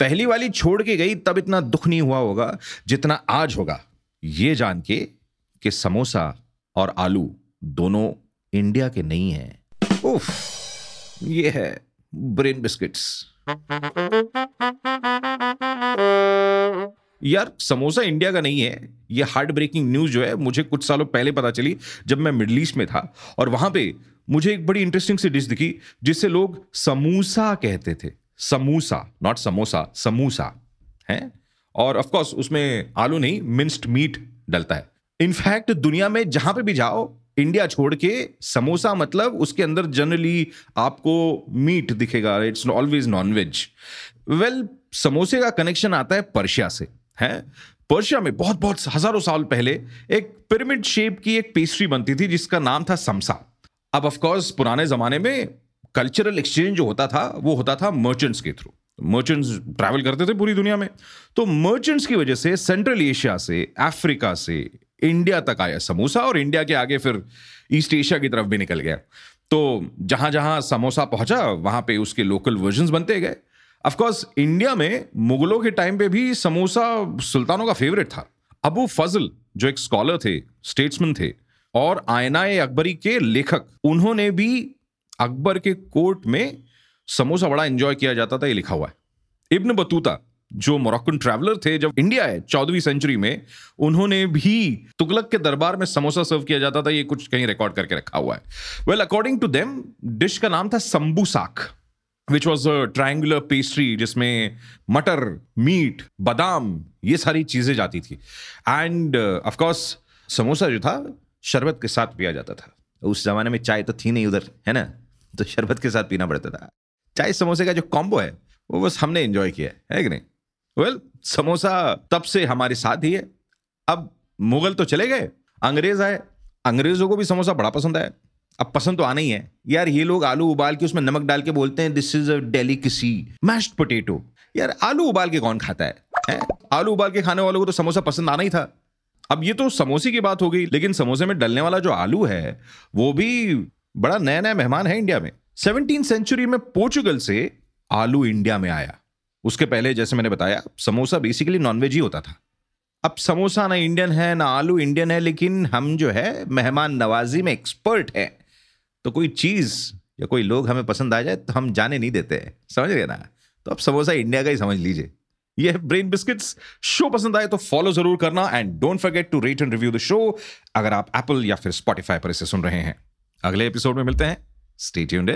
पहली वाली छोड़ के गई, तब इतना दुख नहीं हुआ होगा जितना आज होगा। ये जान के कि समोसा और आलू दोनों इंडिया के नहीं हैं। उफ, ये है ब्रेन बिस्किट्स। यार, समोसा इंडिया का नहीं है। ये हार्ट ब्रेकिंग न्यूज़ जो है, मुझे कुछ सालों पहले पता चली जब मैं मिडल ईस्ट में था। और वहाँ पे मुझे एक बड़ी इंटरेस्टिंग सी डिश दिखी, जिसे लोग समोसा कहते थे। समूसा नॉट समोसा, समूसा, है? और ऑफ़ कोर्स उसमें आलू नहीं मिन्स्ड मीट डलता है। इनफैक्ट दुनिया में जहाँ पे भी जाओ इंडिया छोड़ के समोसा मतलब उसके अंदर जनरली आपको मीट दिखेगा it's always non veg well समोसे का कनेक्शन आता है पर्शिया से, है? पर्शिया में बहुत बहुत हज़ारों साल पहले एक पिरामिड शेप की एक पेस्ट्री बनती थी, जिसका नाम था समसा अब ऑफ़ कोर्स पुराने जमाने में कल्चरल एक्सचेंज जो होता था, वो होता था मर्चेंट्स के थ्रू मर्चेंट्स ट्रैवल करते थे पूरी दुनिया में। तो मर्चेंट्स की वजह से सेंट्रल एशिया से अफ्रीका से इंडिया तक आया समोसा और इंडिया के आगे फिर ईस्ट एशिया की तरफ़ भी निकल गया। तो जहाँ जहाँ समोसा पहुँचा, वहाँ पे उसके लोकल वर्जन बनते गए। अफकोर्स इंडिया में मुगलों के टाइम पे भी समोसा सुल्तानों का फेवरेट था। अबू फजल, जो एक स्कॉलर थे स्टेट्समैन थे, और आयना अकबरी के लेखक, उन्होंने भी अकबर के कोर्ट में समोसा बड़ा एंजॉय किया जाता था ये लिखा हुआ है। इब्न बतूता जो मोरक्कन ट्रैवलर थे जब इंडिया है चौदहवीं सेंचुरी में उन्होंने भी तुगलक के दरबार में समोसा सर्व किया जाता था ये कुछ कहीं रिकॉर्ड करके रखा हुआ है। Well according to them dish का नाम था संबू साख which was a triangular pastry जिसमें मटर मीट बादाम ये सारी चीज़ें जाती थी। एंड ऑफकोर्स uh, समोसा जो था शरबत के साथ पिया जाता था। उस जमाने में चाय तो थी नहीं उधर है ना? तो शरबत के साथ पीना पड़ता था। चाय समोसे का जो कॉम्बो है वो बस हमने एंजॉय किया है कि नहीं? वेल समोसा तब से हमारे साथ ही है। अब मुगल तो चले गए अंग्रेज़ आए। अंग्रेज़ों को भी समोसा बड़ा पसंद आया। अब पसंद तो आना ही है। यार ये लोग आलू उबाल के उसमें नमक डाल के बोलते हैं this is a delicacy mashed potato यार आलू उबाल के कौन खाता है, है? आलू उबाल के खाने वालों को तो समोसा पसंद आना ही था। अब ये तो समोसे की बात हो गई लेकिन समोसे में डलने वाला जो आलू है वो भी बड़ा नया नया मेहमान है इंडिया में। सेवनटीन सेंचुरी में पोर्चुगल से आलू इंडिया में आया। उसके पहले, जैसे मैंने बताया, समोसा बेसिकली नॉनवेज ही होता था। अब समोसा ना इंडियन है, ना आलू इंडियन है, लेकिन हम जो है, मेहमान नवाजी में एक्सपर्ट है। तो कोई चीज़ या कोई लोग हमें पसंद आ जाए तो हम जाने नहीं देते हैं। समझ गए ना? तो अब समोसा इंडिया का ही समझ लीजिए। ये ब्रेन बिस्किट्स शो पसंद आए तो फॉलो ज़रूर करना and don't forget to rate and review the show अगर आप एप्पल या फिर स्पॉटिफाई पर इसे सुन रहे हैं। अगले एपिसोड में मिलते हैं। Stay tuned